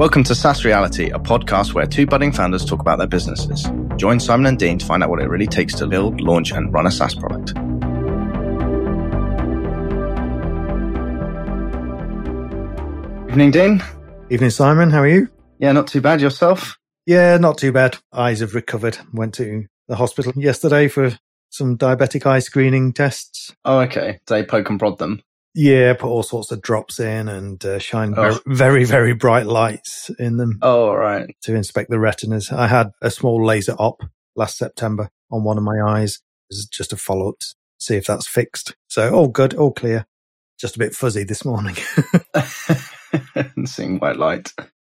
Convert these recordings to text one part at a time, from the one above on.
Welcome to SaaS Reality, a podcast where two budding founders talk about their businesses. Join Simon and Dean to find out what it really takes to build, launch, and run a SaaS product. Evening, Dean. Evening, Simon. How are you? Yeah, not too bad. Yourself? Yeah, not too bad. Eyes have recovered. Went to the hospital yesterday for some diabetic eye screening tests. Oh, okay. They poke and prod them. Yeah, put all sorts of drops in and uh, shine oh. very, very, bright lights in them. Oh, right. To inspect the retinas. I had a small laser op last September on one of my eyes. Is just a follow up to see if that's fixed. So all good, all clear. Just a bit fuzzy this morning. Seeing white light.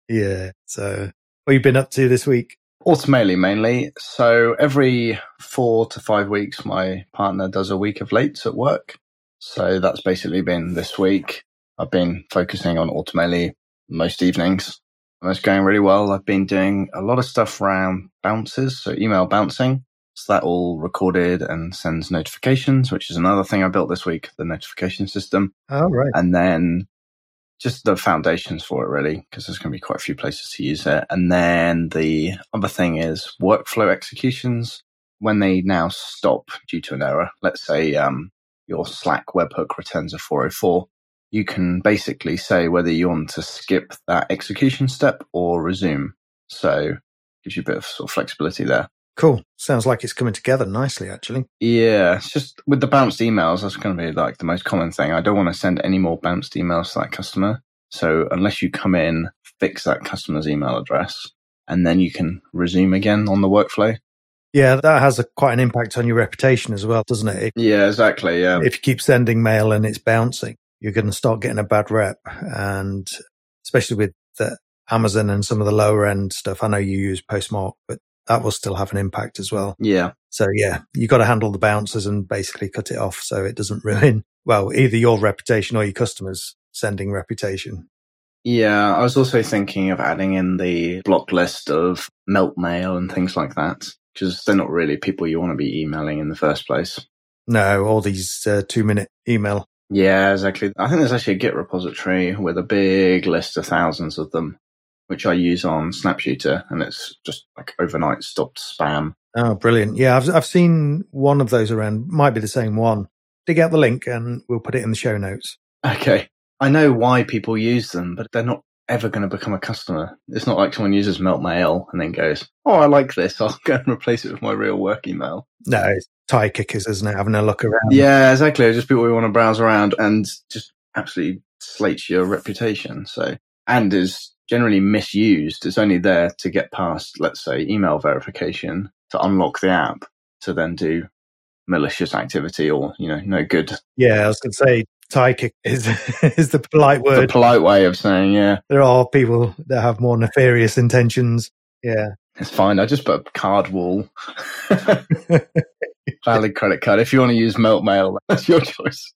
Yeah. So what have you been up to this week? Automatically mainly. So every four to five weeks, my partner does a week of lates at work. So that's basically been this week. I've been focusing on Automatically most evenings. And it's going really well. I've been doing a lot of stuff around bounces, so email bouncing. So that all recorded and sends notifications, which is another thing I built this week, the notification system. Oh, right. And then just the foundations for it really, because there's going to be quite a few places to use it. And then the other thing is workflow executions. When they now stop due to an error, let's say um, your Slack webhook returns a 404, you can basically say whether you want to skip that execution step or resume. So gives you a bit of sort of flexibility there. Cool. Sounds like it's coming together nicely, actually. Yeah, it's just with the bounced emails, that's going to be like the most common thing. I don't want to send any more bounced emails to that customer. So unless you come in, fix that customer's email address, and then you can resume again on the workflow. Yeah, that has a, quite an impact on your reputation as well, doesn't it? Yeah, exactly. Yeah. If you keep sending mail and it's bouncing, you're going to start getting a bad rep. And especially with the Amazon and some of the lower end stuff, I know you use Postmark, but that will still have an impact as well. Yeah. So yeah, you've got to handle the bounces and basically cut it off so it doesn't ruin, well, either your reputation or your customers sending reputation. Yeah, I was also thinking of adding in the block list of melt mail and things like that because they're not really people you want to be emailing in the first place. No, all these uh, two minute email. Yeah, exactly. I think there's actually a Git repository with a big list of thousands of them, which I use on Snapshooter, and it's just like overnight stopped spam. Oh, brilliant! Yeah, I've I've seen one of those around. Might be the same one. Dig out the link, and we'll put it in the show notes. Okay. I know why people use them, but they're not ever going to become a customer. It's not like someone uses Melt Mail and then goes, "Oh, I like this. I'll go and replace it with my real work email." No, it's tie kickers, isn't it? Having a look around. Yeah, exactly. Just people who want to browse around and just absolutely slates your reputation. So, and is generally misused. It's only there to get past, let's say, email verification to unlock the app to then do malicious activity or you know no good. Yeah, I was going to say psychic is is the polite word. The polite way of saying, yeah. There are people that have more nefarious intentions. Yeah. It's fine. I just put a card wall. Valid credit card. If you want to use Melt Mail, that's your choice.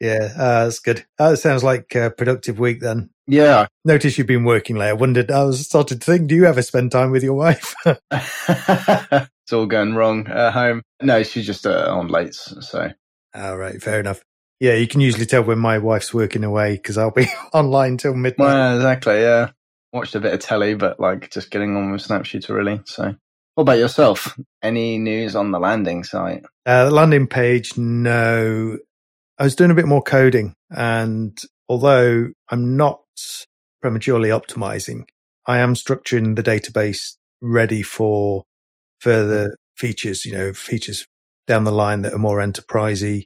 yeah, uh, that's good. That sounds like a productive week then. Yeah. Notice you've been working late. I wondered, I was starting to think, do you ever spend time with your wife? it's all going wrong at home. No, she's just uh, on late. So. All right, fair enough. Yeah, you can usually tell when my wife's working away because I'll be online till midnight. Well, exactly. Yeah, watched a bit of telly, but like just getting on with Snapshooter really. So, what about yourself? Any news on the landing site? Uh, the landing page, no. I was doing a bit more coding, and although I'm not prematurely optimizing, I am structuring the database ready for further features. You know, features down the line that are more enterprisey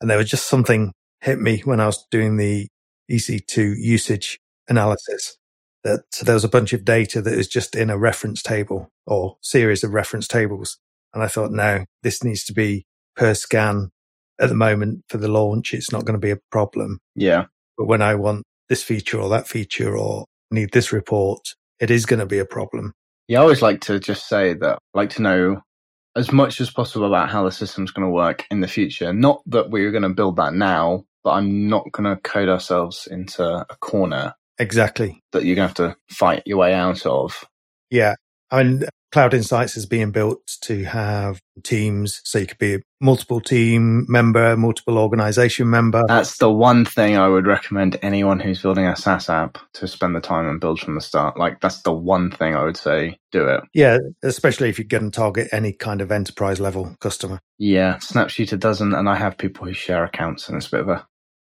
and there was just something hit me when I was doing the EC2 usage analysis that there was a bunch of data that is just in a reference table or series of reference tables. And I thought, no, this needs to be per scan at the moment for the launch. It's not going to be a problem. Yeah. But when I want this feature or that feature or need this report, it is going to be a problem. Yeah, I always like to just say that I like to know as much as possible about how the system's going to work in the future. Not that we're going to build that now, but I'm not going to code ourselves into a corner. Exactly. That you're going to have to fight your way out of. Yeah. I mean, Cloud Insights is being built to have teams. So you could be a multiple team member, multiple organization member. That's the one thing I would recommend anyone who's building a SaaS app to spend the time and build from the start. Like that's the one thing I would say do it. Yeah, especially if you're going to target any kind of enterprise level customer. Yeah, Snapshooter doesn't, and I have people who share accounts, and it's a bit of a,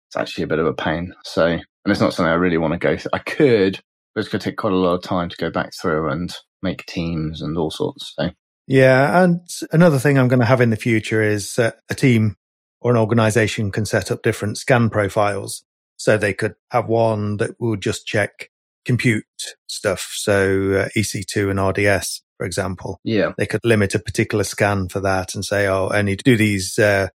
it's actually a bit of a pain. So, and it's not something I really want to go through. I could, but it's going to take quite a lot of time to go back through and make teams and all sorts. So. Yeah. And another thing I'm going to have in the future is uh, a team or an organization can set up different scan profiles. So they could have one that will just check compute stuff. So uh, EC2 and RDS, for example. Yeah. They could limit a particular scan for that and say, oh, I need to do these uh,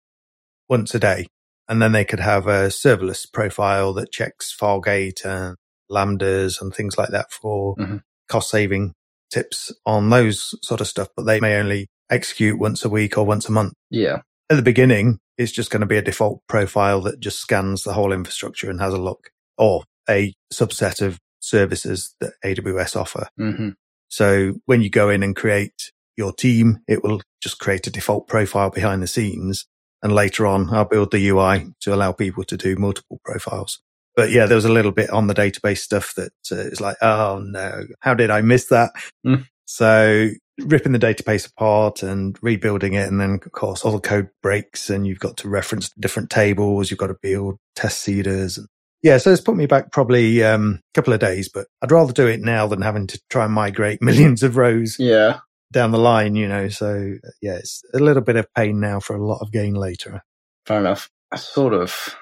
once a day. And then they could have a serverless profile that checks Fargate and lambdas and things like that for mm-hmm. cost saving tips on those sort of stuff, but they may only execute once a week or once a month. Yeah. At the beginning, it's just going to be a default profile that just scans the whole infrastructure and has a look or a subset of services that AWS offer. Mm-hmm. So when you go in and create your team, it will just create a default profile behind the scenes. And later on, I'll build the UI to allow people to do multiple profiles but yeah, there was a little bit on the database stuff that uh, it's like, oh no, how did I miss that? Mm. So ripping the database apart and rebuilding it. And then of course all the code breaks and you've got to reference different tables. You've got to build test seeders. And yeah. So it's put me back probably um, a couple of days, but I'd rather do it now than having to try and migrate millions of rows. Yeah. Down the line, you know, so yeah, it's a little bit of pain now for a lot of gain later. Fair enough. I sort of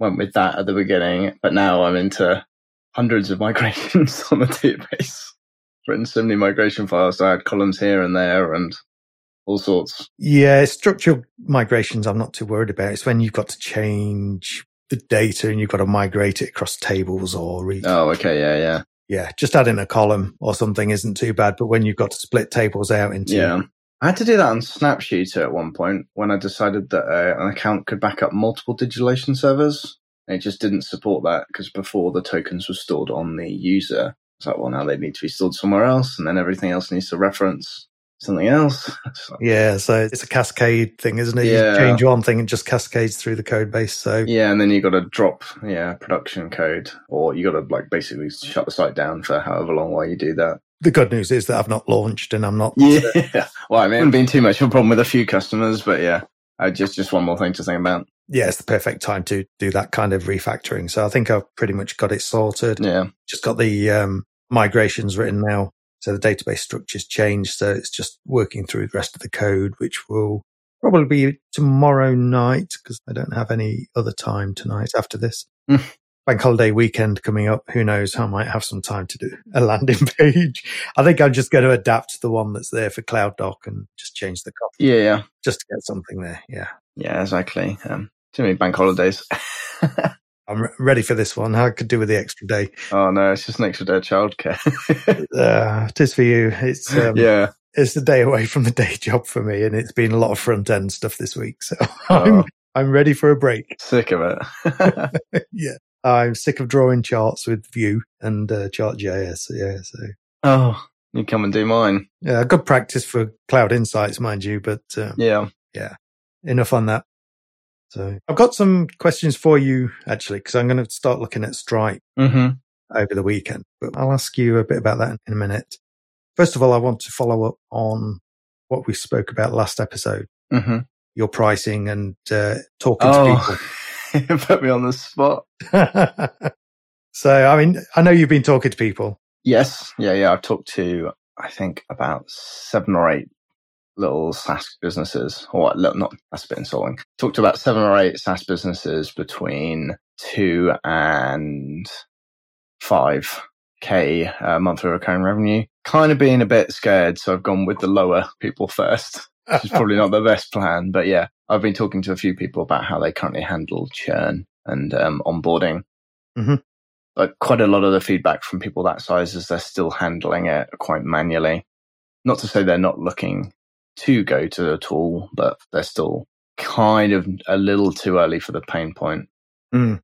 went with that at the beginning, but now I'm into hundreds of migrations on the database. Written so many migration files, I had columns here and there and all sorts. Yeah, structural migrations I'm not too worried about. It's when you've got to change the data and you've got to migrate it across tables or read. Oh, okay, yeah, yeah. Yeah, just adding a column or something isn't too bad, but when you've got to split tables out into yeah. I had to do that on Snapshooter at one point when I decided that uh, an account could back up multiple DigitalOcean servers. It just didn't support that because before the tokens were stored on the user. It's like, well, now they need to be stored somewhere else, and then everything else needs to reference something else. yeah, so it's a cascade thing, isn't it? Yeah. You change one thing and just cascades through the code base. So yeah, and then you got to drop yeah production code, or you got to like basically shut the site down for however long while you do that the good news is that I've not launched and I'm not. Yeah. well, I mean, it hasn't been too much of a problem with a few customers, but yeah, I just just one more thing to think about. Yeah, it's the perfect time to do that kind of refactoring. So I think I've pretty much got it sorted. Yeah, just got the um, migrations written now. So the database structure's changed. So it's just working through the rest of the code, which will probably be tomorrow night because I don't have any other time tonight after this. bank holiday weekend coming up. Who knows? I might have some time to do a landing page. I think I'm just going to adapt to the one that's there for Cloud Doc and just change the copy. Yeah, yeah. Just to get something there. Yeah. Yeah, exactly. Um, too many bank holidays. I'm ready for this one. I could do with the extra day. Oh no, it's just an extra day of childcare. uh, it is for you. It's um, yeah. It's a day away from the day job for me, and it's been a lot of front end stuff this week. So I'm oh. I'm ready for a break. Sick of it. yeah. I'm sick of drawing charts with Vue and uh, Chart.js. Yeah, so. Oh, you come and do mine. Yeah, good practice for Cloud Insights, mind you, but uh, yeah, yeah, enough on that. So I've got some questions for you actually, because I'm going to start looking at Stripe mm-hmm. over the weekend. But I'll ask you a bit about that in a minute. First of all, I want to follow up on what we spoke about last episode. Mm-hmm. Your pricing and uh, talking oh. to people. put me on the spot. so, I mean, I know you've been talking to people. Yes. Yeah. Yeah. I've talked to, I think, about seven or eight little SaaS businesses, or not, that's a bit insulting. Talked to about seven or eight SaaS businesses between two and five K uh, monthly recurring revenue. Kind of being a bit scared. So I've gone with the lower people first, which is probably not the best plan, but yeah, I've been talking to a few people about how they currently handle churn and um, onboarding. Mm-hmm. But quite a lot of the feedback from people that size is they're still handling it quite manually. Not to say they're not looking to go to the tool, but they're still kind of a little too early for the pain point. Mm.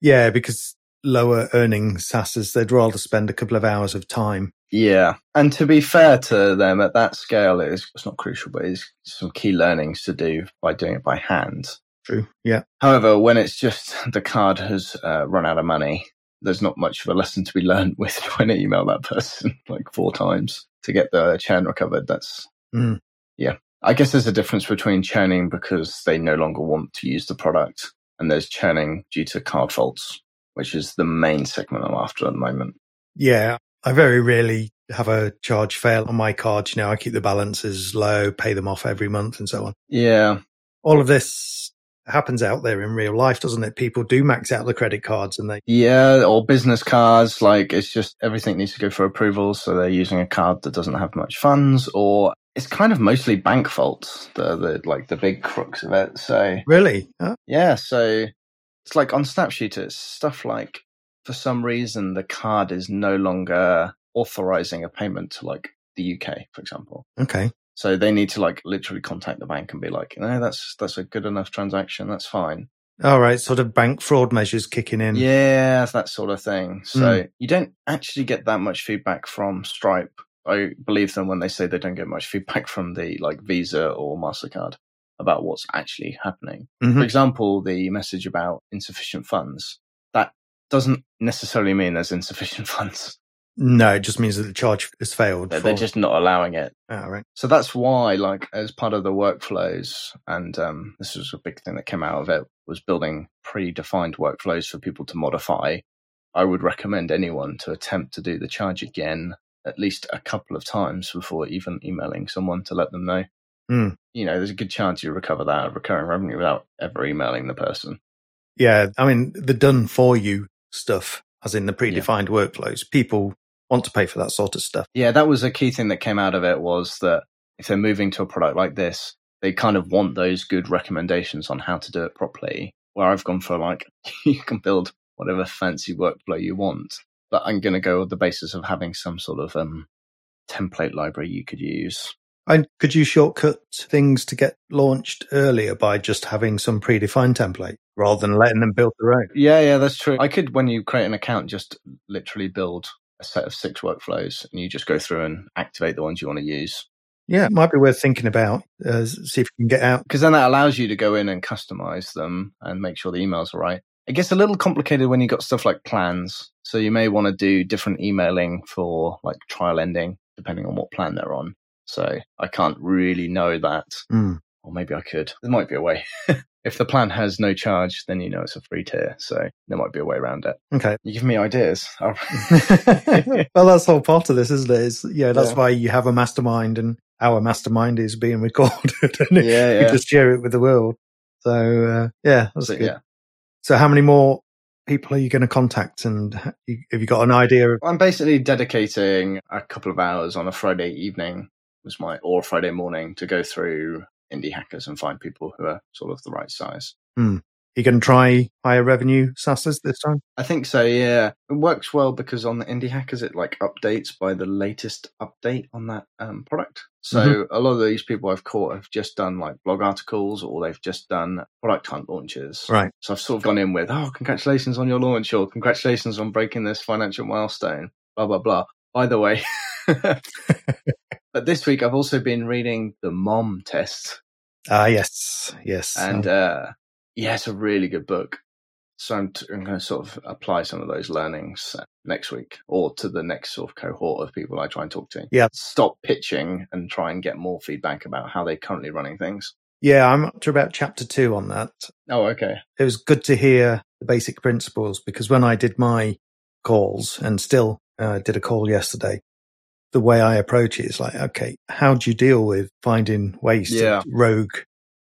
Yeah, because lower earning SaaSs, they'd rather spend a couple of hours of time Yeah. And to be fair to them at that scale, it is, it's not crucial, but it's some key learnings to do by doing it by hand. True. Yeah. However, when it's just the card has uh, run out of money, there's not much of a lesson to be learned with trying to email that person like four times to get the churn recovered. That's, Mm. yeah. I guess there's a difference between churning because they no longer want to use the product and there's churning due to card faults, which is the main segment I'm after at the moment. Yeah. I very rarely have a charge fail on my cards. You know, I keep the balances low, pay them off every month and so on. Yeah. All of this happens out there in real life, doesn't it? People do max out the credit cards and they, Yeah. Or business cards. Like it's just everything needs to go for approval. So they're using a card that doesn't have much funds or it's kind of mostly bank faults. The, the, like the big crux of it. So really? Huh? Yeah, so it's like on Snapshoot, it's stuff like for some reason the card is no longer authorizing a payment to like the UK, for example. Okay. So they need to like literally contact the bank and be like, no, that's that's a good enough transaction, that's fine. All right. Sort of bank fraud measures kicking in. Yeah, that sort of thing. So you don't actually get that much feedback from Stripe. I believe them when they say they don't get much feedback from the like Visa or MasterCard about what's actually happening. Mhm. For example, the message about insufficient funds, doesn't necessarily mean there's insufficient funds. No, it just means that the charge has failed. They're, for- they're just not allowing it. All right. So that's why, like, as part of the workflows, and um, this was a big thing that came out of it, was building predefined workflows for people to modify. I would recommend anyone to attempt to do the charge again at least a couple of times before even emailing someone to let them know. Hmm. You know, there's a good chance you recover that recurring revenue without ever emailing the person. Yeah. I mean, the done for you stuff, as in the predefined workflows, people want to pay for that sort of stuff. Yeah, that was a key thing that came out of it was that if they're moving to a product like this, they kind of want those good recommendations on how to do it properly. Where I've gone for like, you can build whatever fancy workflow you want, but I'm going to go with the basis of having some sort of um, template library you could use. And could you shortcut things to get launched earlier by just having some predefined template rather than letting them build their own? Yeah, yeah, that's true. I could, when you create an account, just literally build a set of six workflows and you just go through and activate the ones you want to use. Yeah, it might be worth thinking about. Uh, see if you can get out. because then that allows you to go in and customize them and make sure the emails are right. It gets a little complicated when you've got stuff like plans. So you may want to do different emailing for like trial ending, depending on what plan they're on. So I can't really know that, Hmm. or maybe I could. There might be a way. if the plan has no charge, then you know it's a free tier. So there might be a way around it. Okay. You give me ideas. Well, that's all part of this, isn't it? It's, yeah, that's Yeah. why you have a mastermind, and our mastermind is being recorded, and yeah, you just share it with the world. So uh, yeah, that's So, good. yeah. So how many more people are you going to contact, and have you got an idea of? I'm basically dedicating a couple of hours on a Friday evening was my or Friday morning to go through indie hackers and find people who are sort of the right size. You going to try higher revenue SaaSes this time? I think so, yeah. It works well because on the indie hackers it like updates by the latest update on that um, product. So a lot of these people I've caught have just done like blog articles or they've just done product hunt launches. Right. So I've sort of gone in with, oh, congratulations on your launch or congratulations on breaking this financial milestone, blah, blah, blah. By the way, but this week I've also been reading the mom test Ah, yes, yes. and, uh, yeah, it's a really good book. So I'm, t- I'm going to sort of apply some of those learnings uh, next week or to the next sort of cohort of people I try and talk to. Yeah. Stop pitching and try and get more feedback about how they're currently running things. yeah, I'm up to about chapter two on that. Oh, okay. it was good to hear the basic principles because when I did my calls and still uh, did a call yesterday, the way I approach it is like, okay, how do you deal with finding waste, Yeah. rogue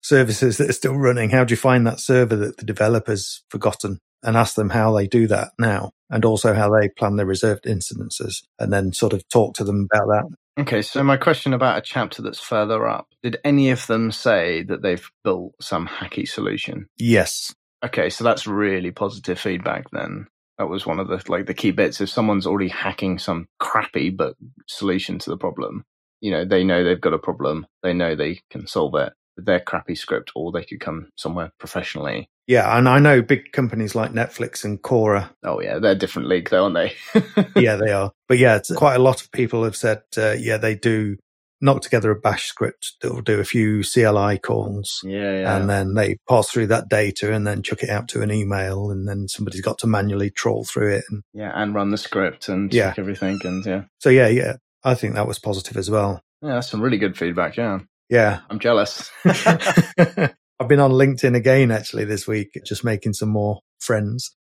services that are still running? How do you find that server that the developer's forgotten and ask them how they do that now and also how they plan their reserved instances and then sort of talk to them about that. Okay. So my question about a chapter that's further up, did any of them say that they've built some hacky solution? Yes. Okay. So that's really positive feedback then. That was one of the like the key bits. If someone's already hacking some crappy but solution to the problem, you know, they know they've got a problem. They know they can solve it. With their crappy script, or they could come somewhere professionally. Yeah, and I know big companies like Netflix and Quora. Oh yeah, they're a different league though, aren't they? yeah, they are. But yeah, quite a lot of people have said, uh, yeah, they do knock together a bash script that will do a few CLI calls. Yeah, yeah. And then they pass through that data and then chuck it out to an email and then somebody's got to manually trawl through it. And, yeah, and run the script and Yeah. check everything and yeah. so yeah, yeah, I think that was positive as well. Yeah, that's some really good feedback, yeah. Yeah. I'm jealous. I've been on LinkedIn again actually this week, just making some more friends.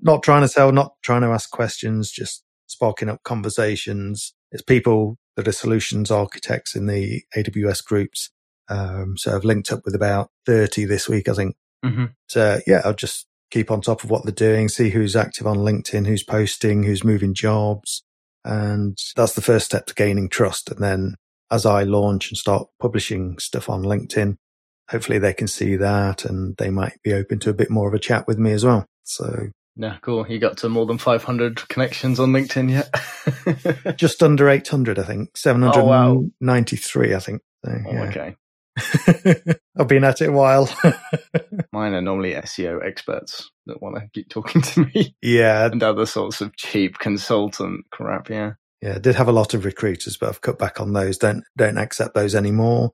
Not trying to sell, not trying to ask questions, just sparking up conversations. It's people that are solutions architects in the AWS groups. Um, so I've linked up with about 30 this week, I think. hmm So yeah, I'll just keep on top of what they're doing, see who's active on LinkedIn, who's posting, who's moving jobs. And that's the first step to gaining trust. And then as I launch and start publishing stuff on LinkedIn, hopefully they can see that and they might be open to a bit more of a chat with me as well. So Yeah, cool. You got to more than 500 connections on LinkedIn yet? just under 800, I think, 793, I think. So, Oh, yeah. okay. I've been at it a while. Mine are normally SEO experts that want to keep talking to me yeah, and other sorts of cheap consultant crap. Yeah. Yeah, I did have a lot of recruiters, but I've cut back on those. Don't don't accept those anymore.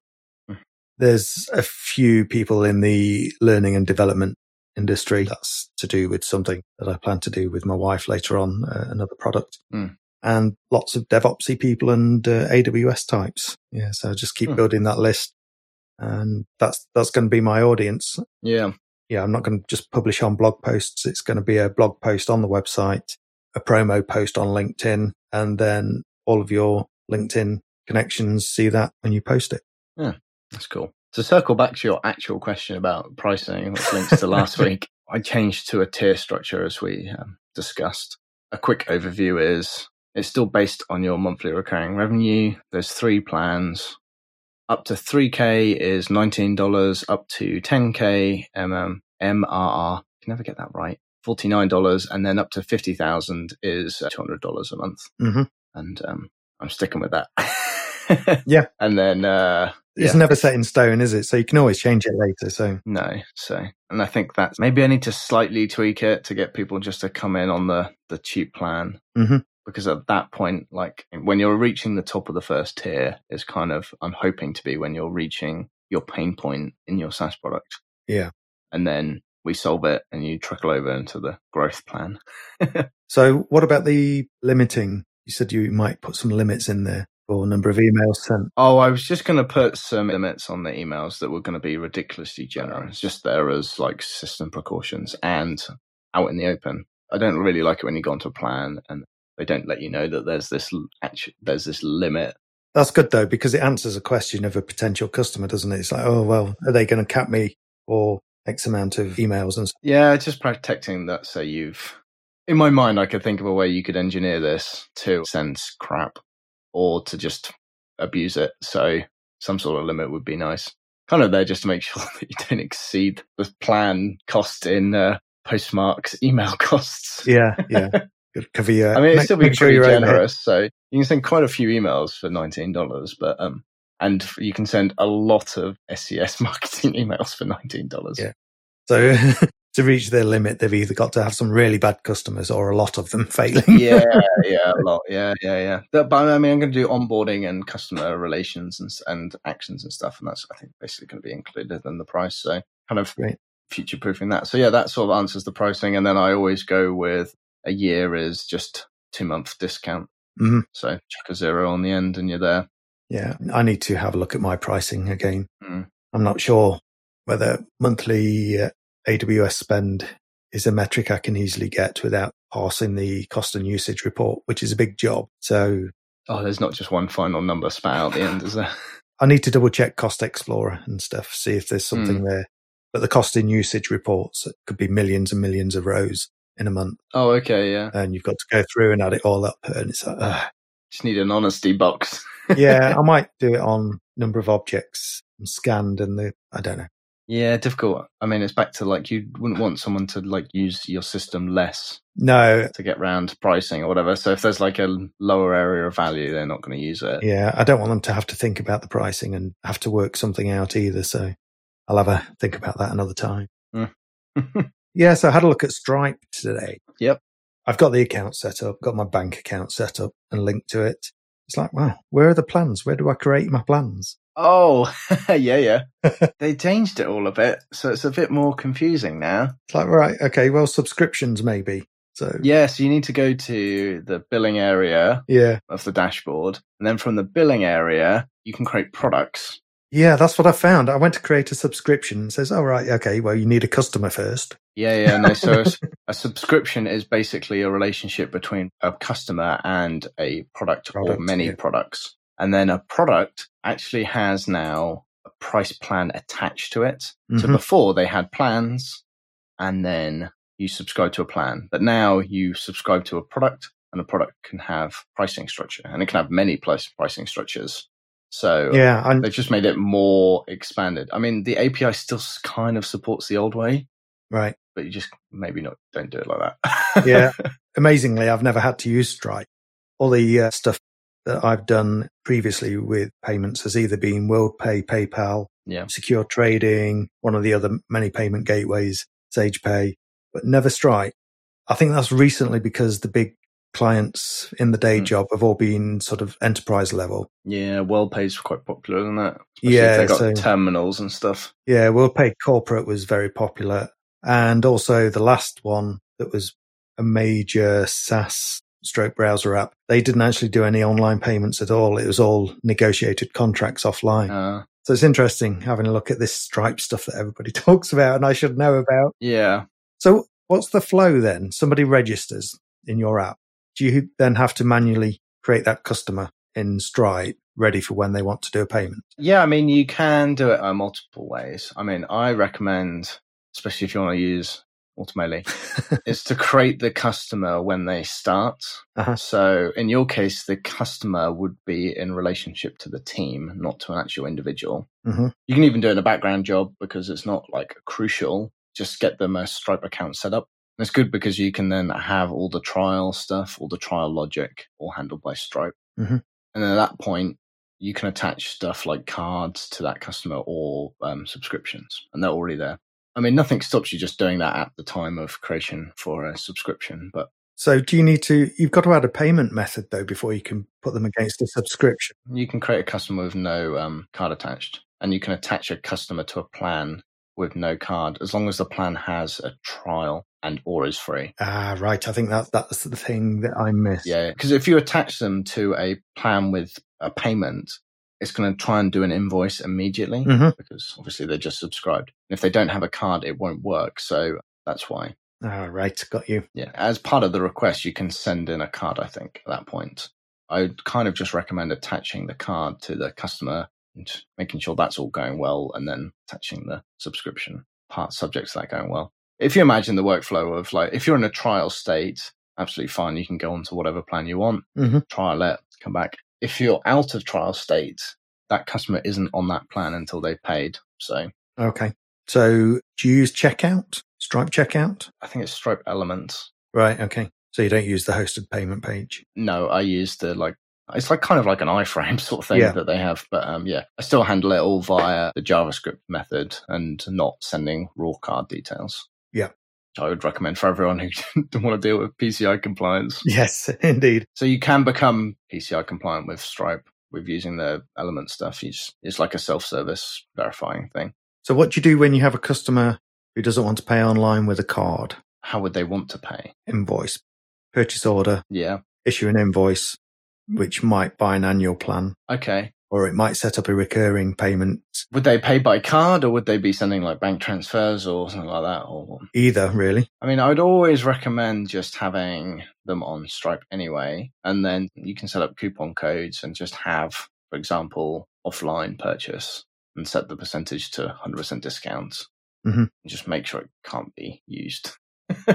Hmm. There's a few people in the learning and development industry. That's to do with something that I plan to do with my wife later on, uh, another product. Hmm. And lots of DevOpsy people and uh, AWS types. Yeah, so just keep Hmm. building that list, and that's that's going to be my audience. Yeah. Yeah, I'm not going to just publish on blog posts. It's going to be a blog post on the website, a promo post on LinkedIn, and then all of your LinkedIn connections see that when you post it. Yeah, that's cool. To circle back to your actual question about pricing, which links to last week, I changed to a tier structure as we um, discussed. A quick overview is it's still based on your monthly recurring revenue. There's three plans. Up to 3K is $19, up to 10K, MM, MRR, can never get that right, $49, and then up to 50,000 is uh, $200 a month. Mhm. And um, I'm sticking with that. Yeah. And then, uh, It's yeah. never set in stone, is it? So you can always change it later. So No, so and I think that maybe I need to slightly tweak it to get people just to come in on the the cheap plan Mhm. because at that point, like when you're reaching the top of the first tier, is kind of I'm hoping to be when you're reaching your pain point in your SaaS product, yeah. and then we solve it, and you trickle over into the growth plan. So what about the limiting? You said you might put some limits in there for number of emails sent. Oh, I was just going to put some limits on the emails that were going to be ridiculously generous, just there as like system precautions and out in the open. I don't really like it when you go onto a plan and they don't let you know that there's this l- actu there's this limit. That's good though, because it answers a question of a potential customer, doesn't it? It's like, oh, well, are they going to cap me for X amount of emails and stuff? Yeah, just protecting that. So you've, in my mind, I could think of a way you could engineer this to send crap or to just abuse it. So some sort of limit would be nice. Kind of there just to make sure that you don't exceed the plan cost in uh, Postmark's email costs. Yeah, yeah. Good cover your, I mean, it'd still be make sure pretty generous. So you can send quite a few emails for nineteen dollars, but um, and you can send a lot of SES marketing emails for nineteen dollars. Yeah. So to reach their limit, they've either got to have some really bad customers or a lot of them failing. yeah, yeah, a lot. Yeah, yeah, yeah. But, but I mean, I'm going to do onboarding and customer relations and and actions and stuff, and that's I think basically going to be included in the price. So kind of Great. future proofing that. So yeah, that sort of answers the pricing, and then I always go with a year is just two month discount. Mhm. So chuck a zero on the end, and you're there. Yeah, I need to have a look at my pricing again. Mm. I'm not sure whether monthly uh, AWS spend is a metric I can easily get without parsing the cost and usage report, which is a big job. So Oh, there's not just one final number spat out at the end, is there? I need to double check Cost Explorer and stuff, see if there's something Hmm. there. But the cost and usage reports could be millions and millions of rows in a month, Oh, okay, yeah. and you've got to go through and add it all up, and it's like, ugh. Just need an honesty box. yeah, I might do it on number of objects scanned and the I don't know. Yeah, difficult. I mean, it's back to like you wouldn't want someone to like use your system less No, to get round pricing or whatever. So if there's like a lower area of value, they're not going to use it. yeah, I don't want them to have to think about the pricing and have to work something out either. So I'll have a think about that another time. Hmm. Yeah, so I had a look at Stripe today. Yep. I've got the account set up, got my bank account set up and linked to it. It's like, wow, where are the plans? Where do I create my plans? Oh, yeah, yeah. they changed it all a bit, so it's a bit more confusing now. It's like, right, okay, well, subscriptions maybe. So Yeah, so you need to go to the billing area yeah, of the dashboard, and then from the billing area, you can create products. yeah, that's what I found. I went to create a subscription. It says, oh, right, okay, well, you need a customer first. Yeah, yeah, no. So a a subscription is basically a relationship between a customer and a product, or many yeah. products. And then a product actually has now a price plan attached to it. So Mhm. before they had plans and then you subscribe to a plan, but now you subscribe to a product and a product can have pricing structure and it can have many price pricing structures. So Yeah, and they've just made it more expanded. I mean, the API still kind of supports the old way, right. but you just maybe not don't do it like that. Yeah. Amazingly, I've never had to use Stripe. All the uh, stuff that I've done previously with payments has either been WorldPay, PayPal, yeah. Secure Trading, one of the other many payment gateways, SagePay, but never Stripe. I think that's recently because the big clients in the day Mm. job have all been sort of enterprise level. Yeah, WorldPay's quite popular, isn't it? Especially Yeah, if they've got so- terminals and stuff. Yeah, WorldPay Corporate was very popular. And also the last one that was a major SaaS stroke browser app, they didn't actually do any online payments at all. It was all negotiated contracts offline. Uh, so it's interesting having a look at this Stripe stuff that everybody talks about and I should know about. yeah. So what's the flow then? Somebody registers in your app. Do you then have to manually create that customer in Stripe ready for when they want to do a payment? Yeah, I mean, you can do it uh, multiple ways. I mean, I recommend, especially if you want to use Automeli, is to create the customer when they start. Uh-huh. So in your case, the customer would be in relationship to the team, not to an actual individual. Mhm. You can even do it in a background job because it's not like crucial. Just get them a Stripe account set up. And it's good because you can then have all the trial stuff, all the trial logic, all handled by Stripe. Mhm. And then at that point, you can attach stuff like cards to that customer or um, subscriptions, and they're already there. I mean, nothing stops you just doing that at the time of creation for a subscription, but So do you need to, you've got to add a payment method though before you can put them against a subscription. you can create a customer with no um, card attached, and you can attach a customer to a plan with no card as long as the plan has a trial and or is free. Ah, right. I think that, that's the thing that I missed. Yeah, because if you attach them to a plan with a payment, it's going to try and do an invoice immediately Mhm. because obviously they're just subscribed. If they don't have a card, it won't work. So that's why. Ah, right. Got you. Yeah, as part of the request, you can send in a card. I think at that point, I would kind of just recommend attaching the card to the customer and making sure that's all going well, and then attaching the subscription part subject to that going well. If you imagine the workflow of like, if you're in a trial state, absolutely fine. You can go on to whatever plan you want, Mhm. trial it, come back. If you're out of trial state, that customer isn't on that plan until they've paid. So Okay. So do you use checkout? Stripe checkout? I think it's Stripe Elements. Right. Okay. So you don't use the hosted payment page. No, I use the like it's like kind of like an iframe sort of thing Yeah. that they have, but um, yeah, I still handle it all via the JavaScript method and not sending raw card details. Yeah. I would recommend for everyone who don't want to deal with PCI compliance. Yes, indeed. So you can become PCI compliant with Stripe with using the element stuff. Just, it's like a self-service verifying thing. So what do you do when you have a customer who doesn't want to pay online with a card? How would they want to pay? Invoice, purchase order, Yeah. issue an invoice, which might buy an annual plan, Okay. Or it might set up a recurring payment. Would they pay by card or would they be sending like bank transfers or something like that? Or Either, really. I mean, I would always recommend just having them on Stripe anyway, and then you can set up coupon codes and just have, for example, offline purchase and set the percentage to 100% discount. Mhm. And Just make sure it can't be used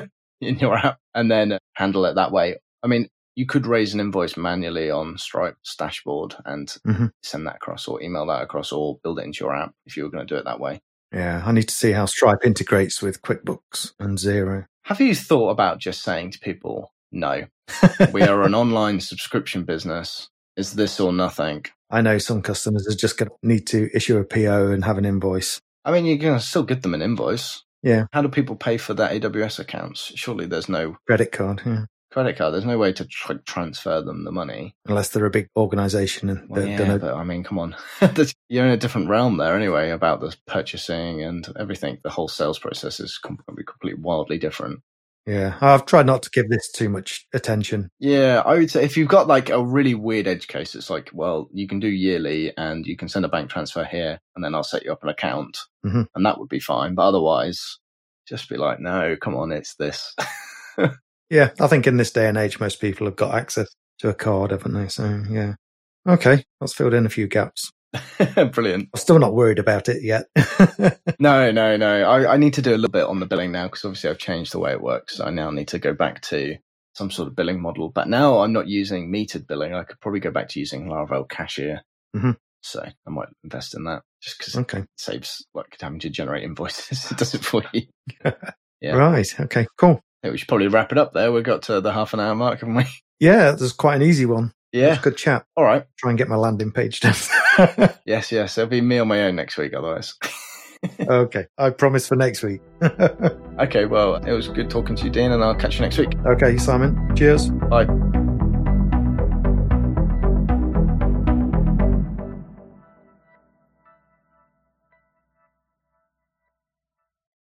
in your app and then handle it that way. I mean, you could raise an invoice manually on Stripe's dashboard and Mhm. send that across or email that across or build it into your app if you were going to do it that way. Yeah, I need to see how Stripe integrates with QuickBooks and Xero. Have you thought about just saying to people, no, we are an online subscription business. Is this or nothing? I know some customers are just going to need to issue a PO and have an invoice. I mean, you're going to still give them an invoice. Yeah. How do people pay for their AWS accounts? Surely there's no Credit card, yeah. Credit card. There's no way to tr- transfer them the money. Unless they're a big organization and Well, yeah, but I mean, come on. You're in a different realm there anyway about the purchasing and everything. The whole sales process is completely, completely wildly different. Yeah. I've tried not to give this too much attention. Yeah, I would say if you've got like a really weird edge case, it's like, well, you can do yearly and you can send a bank transfer here and then I'll set you up an account Mhm. and that would be fine. But otherwise, just be like, no, come on, it's this. Yeah, I think in this day and age most people have got access to a card, haven't they? So yeah. Okay, that's filled in a few gaps. Brilliant. I'm still not worried about it yet. No, no, no. I, I need to do a little bit on the billing now because obviously I've changed the way it works. I now need to go back to some sort of billing model. But now I'm not using metered billing. I could probably go back to using Laravel Cashier. Mhm. So I might invest in that just because okay. it saves like having to generate invoices. it does it for you. Yeah. Right. Okay, cool. We should probably wrap it up there. We've got to the half an hour mark, haven't we? Yeah, this is quite an easy one. Yeah. Good chat. All right. Try and get my landing page done. Yes, yes. It'll be me on my own next week otherwise. okay. I promise for next week. okay, well, it was good talking to you, Dean, and I'll catch you next week. okay, Simon. Cheers. Bye.